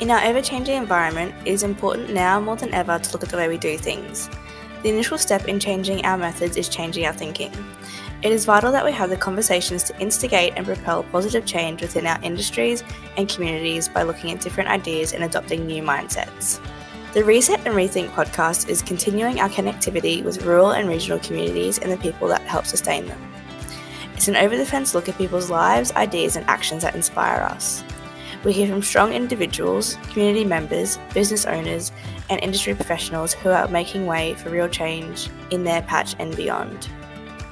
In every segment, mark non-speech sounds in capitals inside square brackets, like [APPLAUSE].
In our ever changing environment, it is important now more than ever to look at the way we do things. The initial step in changing our methods is changing our thinking. It is vital that we have the conversations to instigate and propel positive change within our industries and communities by looking at different ideas and adopting new mindsets. The Reset and Rethink podcast is continuing our connectivity with rural and regional communities and the people that help sustain them. It's an over the fence look at people's lives, ideas, and actions that inspire us. We hear from strong individuals, community members, business owners, and industry professionals who are making way for real change in their patch and beyond.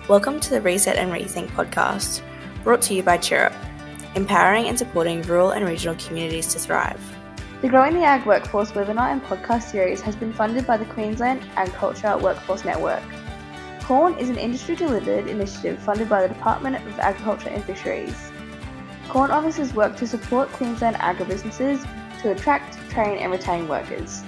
Welcome to the Reset and Rethink podcast, brought to you by CHRRUP, empowering and supporting rural and regional communities to thrive. The Growing the Ag Workforce webinar and podcast series has been funded by the Queensland Agriculture Workforce Network. QAWN is an industry delivered initiative funded by the Department of Agriculture and Fisheries. QAWN officers work to support Queensland agribusinesses to attract, train, and retain workers.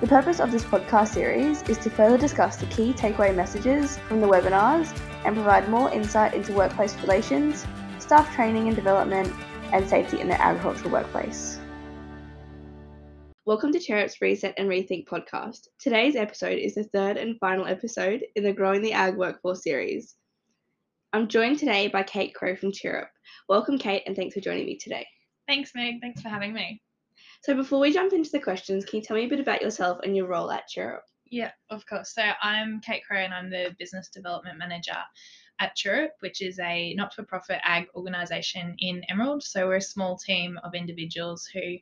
The purpose of this podcast series is to further discuss the key takeaway messages from the webinars and provide more insight into workplace relations, staff training and development, and safety in the agricultural workplace. Welcome to CHRRUP's Reset and Rethink podcast. Today's episode is the third and final episode in the Growing the Ag Workforce series. I'm joined today by Kate Crow from CHRRUP. Welcome, Kate, and thanks for joining me today. Thanks, Meg. Thanks for having me. So before we jump into the questions, can you tell me a bit about yourself and your role at CHRRUP? Yeah, of course. So I'm Kate Crow and I'm the Business Development Manager at CHRRUP, which is a not for profit ag organisation in Emerald. So we're a small team of individuals who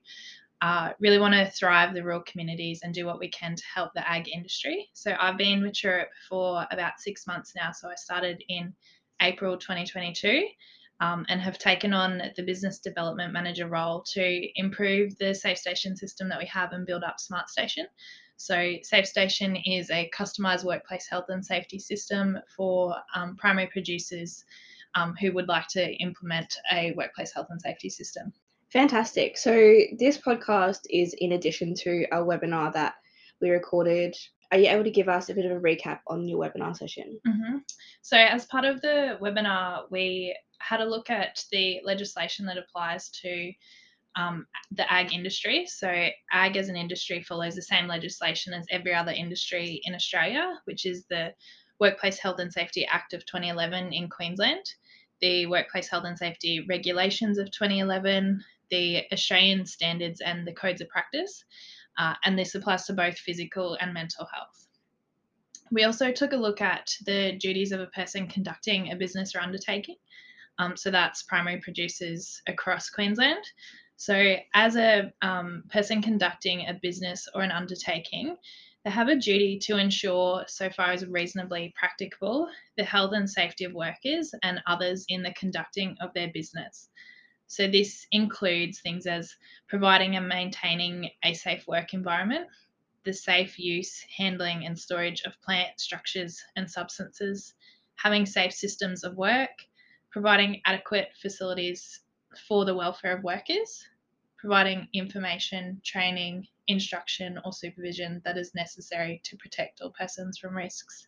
uh, really want to thrive the rural communities and do what we can to help the ag industry. So I've been with CHRRUP for about six months now. So I started in April 2022 um, and have taken on the business development manager role to improve the Safe Station system that we have and build up Smart Station. So, Safe Station is a customized workplace health and safety system for um, primary producers um, who would like to implement a workplace health and safety system. Fantastic. So, this podcast is in addition to a webinar that we recorded are you able to give us a bit of a recap on your webinar session? Mm-hmm. So, as part of the webinar, we had a look at the legislation that applies to um, the ag industry. So, ag as an industry follows the same legislation as every other industry in Australia, which is the Workplace Health and Safety Act of 2011 in Queensland, the Workplace Health and Safety Regulations of 2011, the Australian standards and the codes of practice. Uh, and this applies to both physical and mental health. We also took a look at the duties of a person conducting a business or undertaking. Um, so that's primary producers across Queensland. So, as a um, person conducting a business or an undertaking, they have a duty to ensure, so far as reasonably practicable, the health and safety of workers and others in the conducting of their business. So, this includes things as providing and maintaining a safe work environment, the safe use, handling, and storage of plant structures and substances, having safe systems of work, providing adequate facilities for the welfare of workers, providing information, training, instruction, or supervision that is necessary to protect all persons from risks,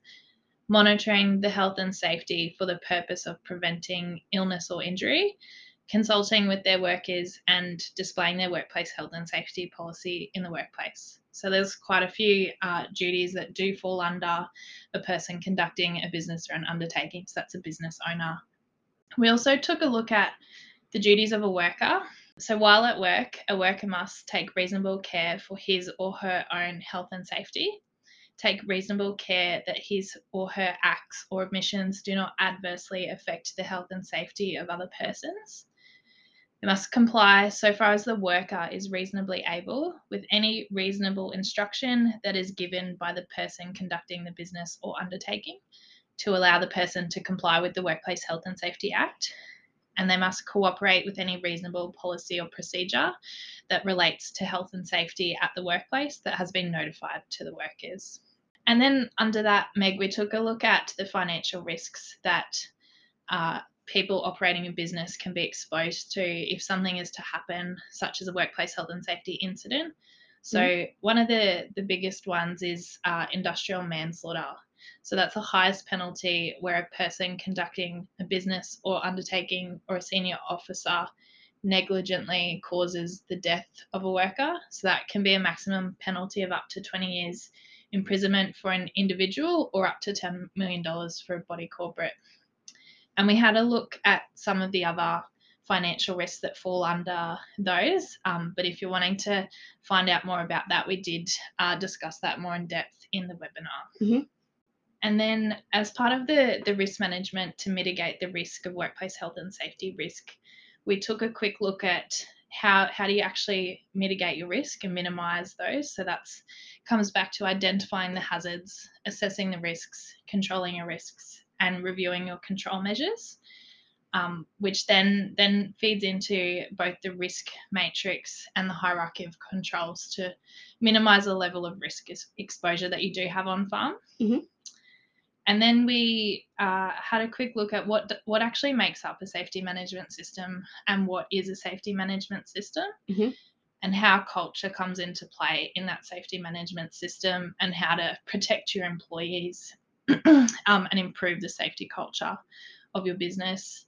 monitoring the health and safety for the purpose of preventing illness or injury, consulting with their workers, and displaying their workplace health and safety policy in the workplace. So there's quite a few uh, duties that do fall under a person conducting a business or an undertaking. So that's a business owner we also took a look at the duties of a worker. So, while at work, a worker must take reasonable care for his or her own health and safety, take reasonable care that his or her acts or omissions do not adversely affect the health and safety of other persons. They must comply, so far as the worker is reasonably able, with any reasonable instruction that is given by the person conducting the business or undertaking to allow the person to comply with the Workplace Health and Safety Act. And they must cooperate with any reasonable policy or procedure that relates to health and safety at the workplace that has been notified to the workers. And then under that, Meg, we took a look at the financial risks that uh, people operating a business can be exposed to if something is to happen, such as a workplace health and safety incident. So, mm. one of the, the biggest ones is uh, industrial manslaughter. So that's the highest penalty where a person conducting a business or undertaking or a senior officer negligently causes the death of a worker. So that can be a maximum penalty of up to 20 years imprisonment for an individual or up to $10 million for a body corporate. And we had a look at some of the other financial risks that fall under those. Um, but if you're wanting to find out more about that, we did uh, discuss that more in depth in the webinar. Mhm. And then, as part of the, the risk management to mitigate the risk of workplace health and safety risk, we took a quick look at how, how do you actually mitigate your risk and minimize those. So that's comes back to identifying the hazards, assessing the risks, controlling your risks, and reviewing your control measures um, which then then feeds into both the risk matrix and the hierarchy of controls to minimize the level of risk exposure that you do have on farm. Mhm. And then we uh, had a quick look at what what actually makes up a safety management system and what is a safety management system. Mhm. And how culture comes into play in that safety management system, and how to protect your employees [CLEARS THROAT] um, and improve the safety culture of your business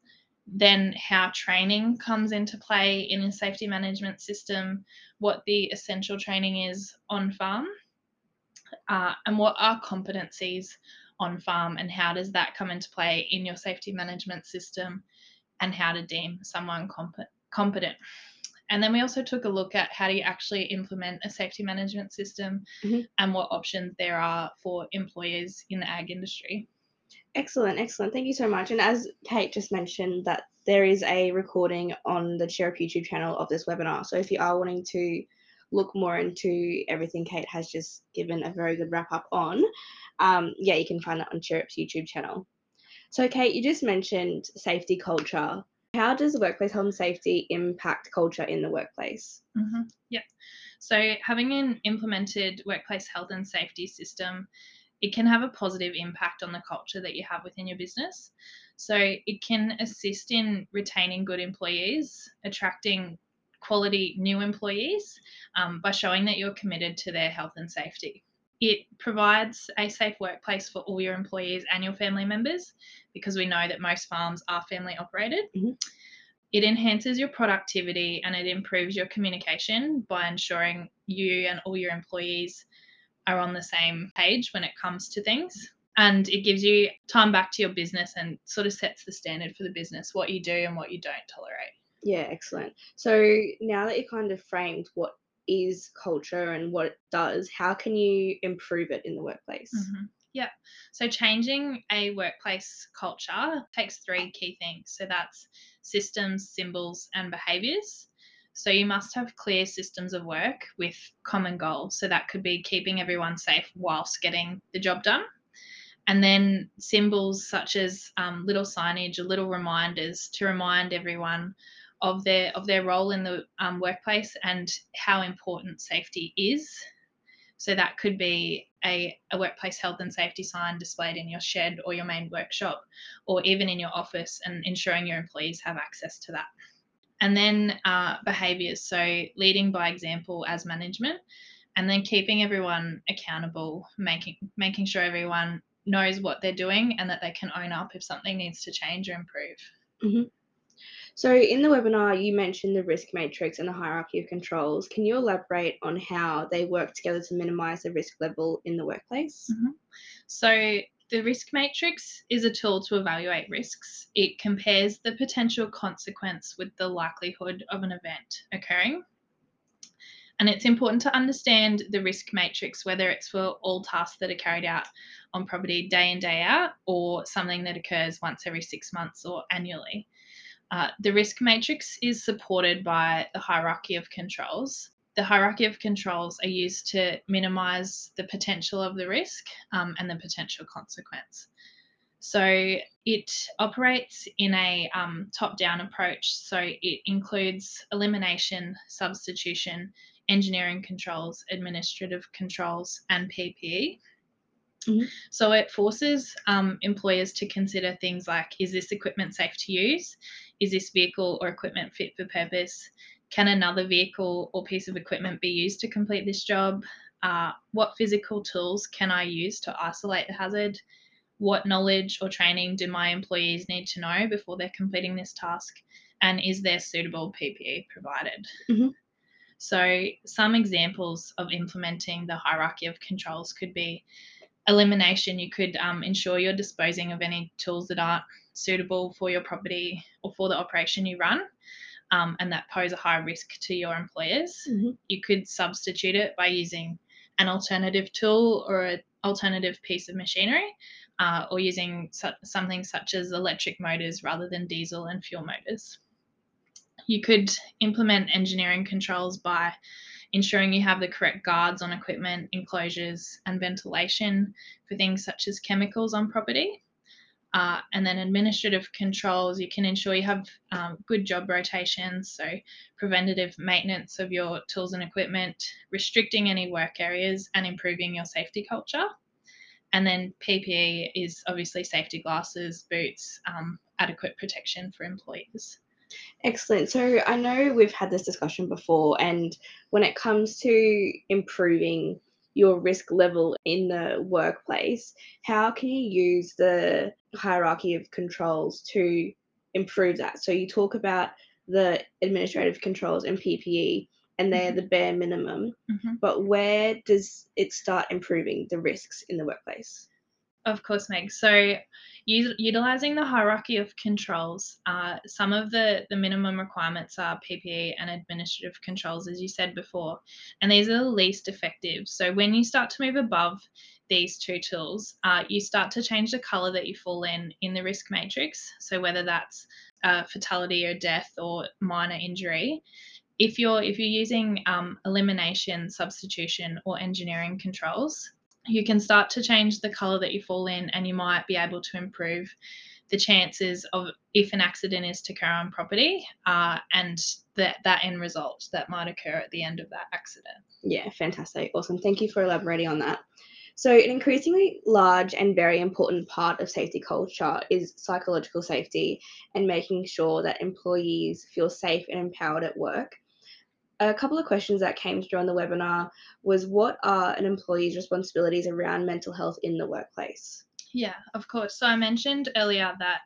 then how training comes into play in a safety management system, what the essential training is on farm, uh, and what are competencies on farm, and how does that come into play in your safety management system, and how to deem someone comp- competent. And then we also took a look at how do you actually implement a safety management system Mhm. and what options there are for employers in the ag industry. Excellent, excellent. Thank you so much. And as Kate just mentioned, that there is a recording on the CHRRUP YouTube channel of this webinar. So if you are wanting to look more into everything Kate has just given a very good wrap up on, um, yeah, you can find that on CHRRUP's YouTube channel. So Kate, you just mentioned safety culture. How does workplace health and safety impact culture in the workplace? hmm Yeah. So having an implemented workplace health and safety system, it can have a positive impact on the culture that you have within your business. So it can assist in retaining good employees, attracting quality new employees um, by showing that you're committed to their health and safety. It provides a safe workplace for all your employees and your family members because we know that most farms are family operated. Mhm. It enhances your productivity and it improves your communication by ensuring you and all your employees are on the same page when it comes to things. And it gives you time back to your business and sort of sets the standard for the business, what you do and what you don't tolerate. Yeah, excellent. So now that you kind of framed what is culture and what it does, how can you improve it in the workplace? Mhm. Yeah. So changing a workplace culture takes three key things. So that's systems, symbols, and behaviors. So you must have clear systems of work with common goals. So that could be keeping everyone safe whilst getting the job done. And then symbols such as um, little signage or little reminders to remind everyone of their of their role in the um, workplace and how important safety is. So that could be a, a workplace health and safety sign displayed in your shed or your main workshop, or even in your office, and ensuring your employees have access to that. And then uh, behaviors, so leading by example as management, and then keeping everyone accountable, making making sure everyone knows what they're doing and that they can own up if something needs to change or improve. So in the webinar, you mentioned the risk matrix and the hierarchy of controls. Can you elaborate on how they work together to minimize the risk level in the workplace? Mm-hmm. So, the risk matrix is a tool to evaluate risks. It compares the potential consequence with the likelihood of an event occurring. And it's important to understand the risk matrix, whether it's for all tasks that are carried out on property day in, day out, or something that occurs once every six months or annually. Uh, the risk matrix is supported by the hierarchy of controls. The hierarchy of controls are used to minimize the potential of the risk um, and the potential consequence. So it operates in a um, top down approach. So it includes elimination, substitution, engineering controls, administrative controls, and PPE. Mhm. So it forces um, employers to consider things like is this equipment safe to use? Is this vehicle or equipment fit for purpose? Can another vehicle or piece of equipment be used to complete this job? Uh, what physical tools can I use to isolate the hazard? What knowledge or training do my employees need to know before they're completing this task? and is there suitable PPE provided? Mhm. So, some examples of implementing the hierarchy of controls could be elimination. You could um, ensure you're disposing of any tools that aren't suitable for your property or for the operation you run. Um, and that pose a high risk to your employers. Mhm. You could substitute it by using an alternative tool or an alternative piece of machinery, uh, or using su- something such as electric motors rather than diesel and fuel motors. You could implement engineering controls by ensuring you have the correct guards on equipment, enclosures, and ventilation for things such as chemicals on property. Uh, and then administrative controls, you can ensure you have um, good job rotations, so preventative maintenance of your tools and equipment, restricting any work areas, and improving your safety culture. And then PPE is obviously safety glasses, boots, um, adequate protection for employees. Excellent. So I know we've had this discussion before, and when it comes to improving your risk level in the workplace, how can you use the hierarchy of controls to improve that? So you talk about the administrative controls and PPE, and they're Mhm. the bare minimum, Mhm. but where does it start improving the risks in the workplace? Of course, Meg. So, u- utilizing the hierarchy of controls, uh, some of the, the minimum requirements are PPE and administrative controls, as you said before, and these are the least effective. So, when you start to move above these two tools, uh, you start to change the color that you fall in in the risk matrix. So, whether that's uh, fatality or death or minor injury, if you're if you're using um, elimination, substitution, or engineering controls, you can start to change the color that you fall in and you might be able to improve the chances of if an accident is to occur on property uh, and that that end result that might occur at the end of that accident Yeah, fantastic. Awesome. Thank you for elaborating on that. So, an increasingly large and very important part of safety culture is psychological safety and making sure that employees feel safe and empowered at work. A couple of questions that came through on the webinar was what are an employee's responsibilities around mental health in the workplace? yeah of course so i mentioned earlier that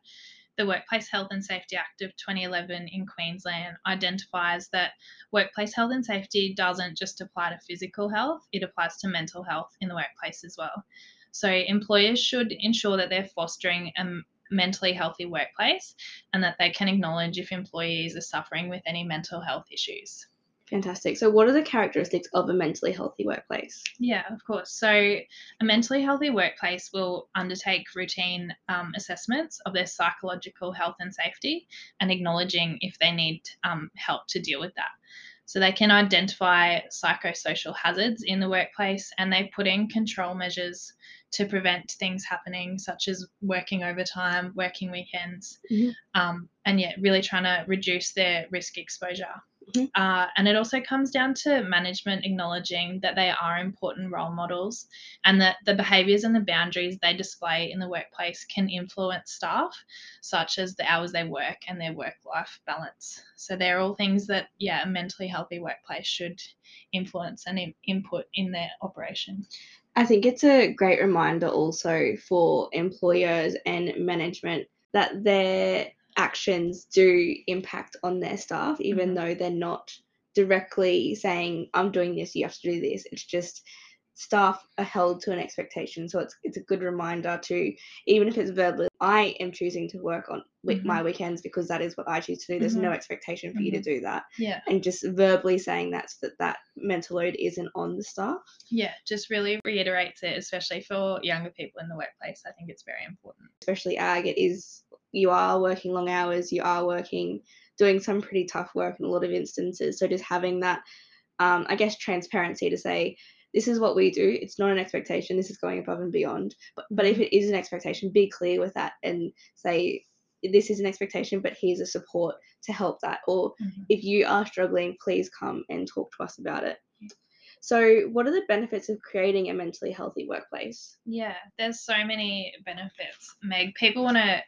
the Workplace Health and Safety Act of 2011 in Queensland identifies that workplace health and safety doesn't just apply to physical health, it applies to mental health in the workplace as well. So, employers should ensure that they're fostering a mentally healthy workplace and that they can acknowledge if employees are suffering with any mental health issues. Fantastic. So, what are the characteristics of a mentally healthy workplace? Yeah, of course. So, a mentally healthy workplace will undertake routine um, assessments of their psychological health and safety and acknowledging if they need um, help to deal with that. So, they can identify psychosocial hazards in the workplace and they put in control measures to prevent things happening, such as working overtime, working weekends, Mhm. um, and yeah, really trying to reduce their risk exposure. Mhm. Uh, and it also comes down to management acknowledging that they are important role models and that the behaviours and the boundaries they display in the workplace can influence staff, such as the hours they work and their work life balance. So they're all things that, yeah, a mentally healthy workplace should influence and in- input in their operation. I think it's a great reminder also for employers and management that their actions do impact on their staff, even Mhm. though they're not directly saying, I'm doing this, you have to do this. It's just staff are held to an expectation. So it's it's a good reminder to even if it's verbally, I am choosing to work on with mm-hmm. my weekends because that is what I choose to do. There's no mm-hmm. expectation for you to mm-hmm. do that. Yeah. And just verbally saying that's that that mental load isn't on the staff. Yeah, just really reiterates it, especially for younger people in the workplace. I think it's very important. especially ag, it is you are working long hours, you are working doing some pretty tough work in a lot of instances. So just having that, um, I guess, transparency to say this is what we do. It's not an expectation. This is going above and beyond. But, but if it is an expectation, be clear with that and say this is an expectation, but here's a support to help that. Or Mhm. if you are struggling, please come and talk to us about it. So, what are the benefits of creating a mentally healthy workplace? Yeah, there's so many benefits, Meg. People want to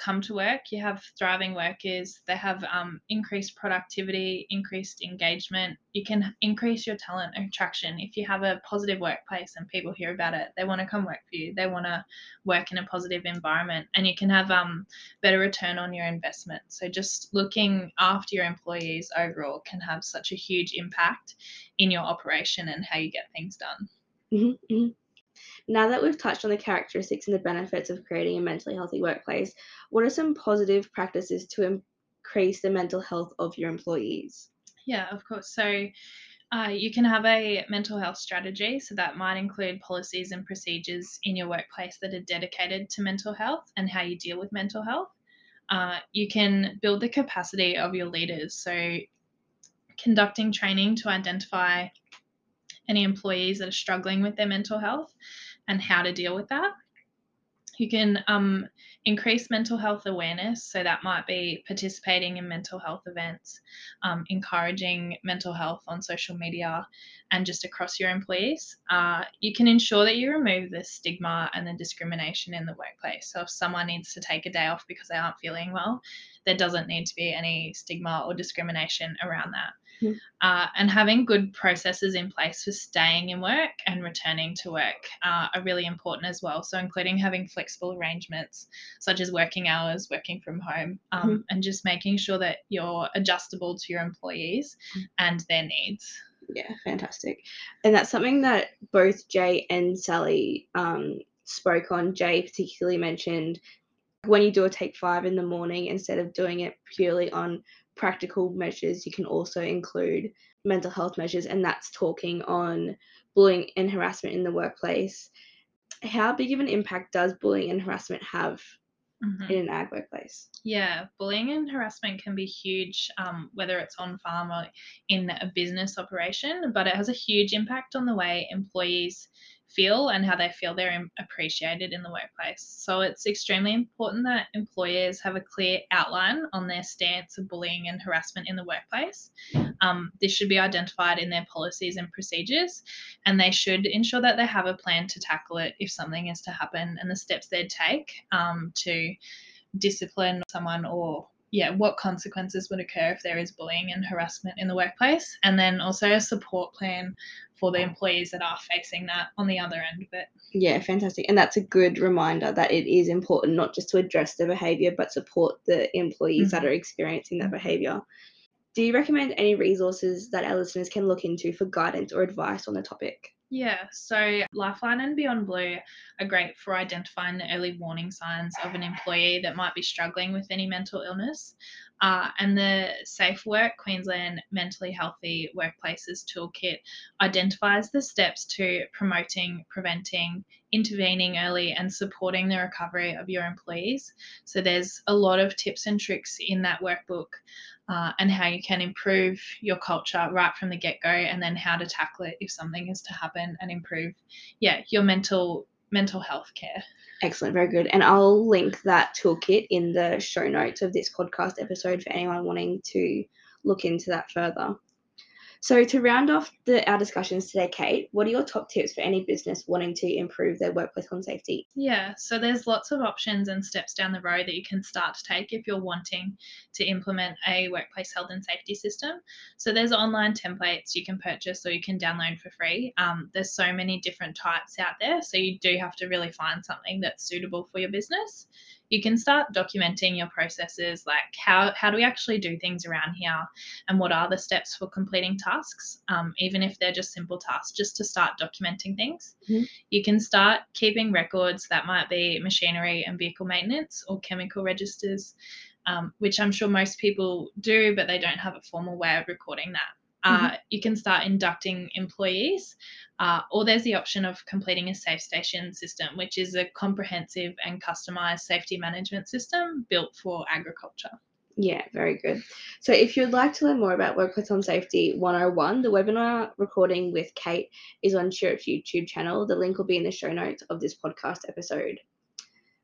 come to work, you have thriving workers, they have um, increased productivity, increased engagement. You can increase your talent attraction. If you have a positive workplace and people hear about it, they want to come work for you. They want to work in a positive environment and you can have um, better return on your investment. So just looking after your employees overall can have such a huge impact in your operation and how you get things done. Mm-hmm, mm-hmm. Now that we've touched on the characteristics and the benefits of creating a mentally healthy workplace, what are some positive practices to increase the mental health of your employees? Yeah, of course. So uh, you can have a mental health strategy. So that might include policies and procedures in your workplace that are dedicated to mental health and how you deal with mental health. Uh, you can build the capacity of your leaders. So conducting training to identify any employees that are struggling with their mental health and how to deal with that. You can um, increase mental health awareness. So that might be participating in mental health events, um, encouraging mental health on social media, and just across your employees. Uh, you can ensure that you remove the stigma and the discrimination in the workplace. So if someone needs to take a day off because they aren't feeling well, there doesn't need to be any stigma or discrimination around that. Mm. Uh, and having good processes in place for staying in work and returning to work uh, are really important as well. So, including having flexible arrangements such as working hours, working from home, um, mm. and just making sure that you're adjustable to your employees mm. and their needs. Yeah, fantastic. And that's something that both Jay and Sally um, spoke on. Jay particularly mentioned when you do a take five in the morning, instead of doing it purely on practical measures, you can also include mental health measures, and that's talking on bullying and harassment in the workplace. How big of an impact does bullying and harassment have mm-hmm. in an ag workplace? Yeah, bullying and harassment can be huge, um, whether it's on farm or in a business operation, but it has a huge impact on the way employees feel and how they feel they're appreciated in the workplace. So it's extremely important that employers have a clear outline on their stance of bullying and harassment in the workplace. Um, this should be identified in their policies and procedures, and they should ensure that they have a plan to tackle it if something is to happen and the steps they'd take um, to discipline someone or yeah, what consequences would occur if there is bullying and harassment in the workplace, and then also a support plan for the employees that are facing that on the other end of it. Yeah, fantastic. And that's a good reminder that it is important not just to address the behaviour, but support the employees mm-hmm. that are experiencing that behaviour. Do you recommend any resources that our listeners can look into for guidance or advice on the topic? Yeah, so Lifeline and Beyond Blue are great for identifying the early warning signs of an employee that might be struggling with any mental illness. Uh, and the Safe Work Queensland Mentally Healthy Workplaces Toolkit identifies the steps to promoting, preventing, intervening early, and supporting the recovery of your employees. So there's a lot of tips and tricks in that workbook uh, and how you can improve your culture right from the get go, and then how to tackle it if something is to happen and improve, yeah, your mental mental health care. Excellent, very good. And I'll link that toolkit in the show notes of this podcast episode for anyone wanting to look into that further. So, to round off the, our discussions today, Kate, what are your top tips for any business wanting to improve their workplace and safety? Yeah, so there's lots of options and steps down the road that you can start to take if you're wanting to implement a workplace health and safety system. So, there's online templates you can purchase or you can download for free. Um, there's so many different types out there, so you do have to really find something that's suitable for your business you can start documenting your processes like how, how do we actually do things around here? And what are the steps for completing tasks? Um, even if they're just simple tasks just to start documenting things. Mm-hmm. you can start keeping records that might be machinery and vehicle maintenance or chemical registers um, which i'm sure most people do but they don't have a formal way of recording that mm-hmm. uh, you can start inducting employees, uh, or there's the option of completing a safe station system, which is a comprehensive and customized safety management system built for agriculture. Yeah, very good. So, if you'd like to learn more about Workplace on Safety 101, the webinar recording with Kate is on CHRRUP's YouTube channel. The link will be in the show notes of this podcast episode.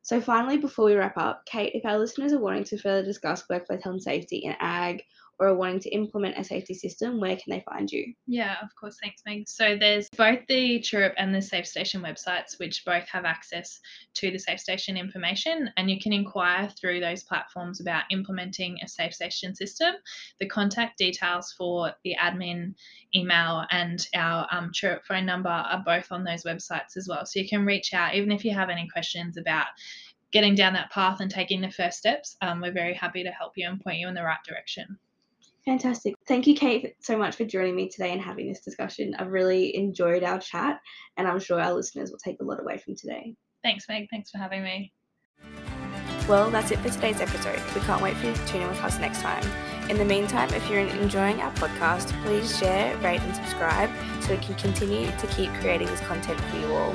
So, finally, before we wrap up, Kate, if our listeners are wanting to further discuss workplace health and safety in ag or wanting to implement a safety system, where can they find you? Yeah, of course. Thanks, Meg. So there's both the CHRRUP and the Safe Station websites, which both have access to the Safe Station information, and you can inquire through those platforms about implementing a Safe Station system. The contact details for the admin email and our um, phone number are both on those websites as well. So you can reach out even if you have any questions about getting down that path and taking the first steps. Um, we're very happy to help you and point you in the right direction. Fantastic. Thank you, Kate, so much for joining me today and having this discussion. I've really enjoyed our chat, and I'm sure our listeners will take a lot away from today. Thanks, Meg. Thanks for having me. Well, that's it for today's episode. We can't wait for you to tune in with us next time. In the meantime, if you're enjoying our podcast, please share, rate, and subscribe so we can continue to keep creating this content for you all.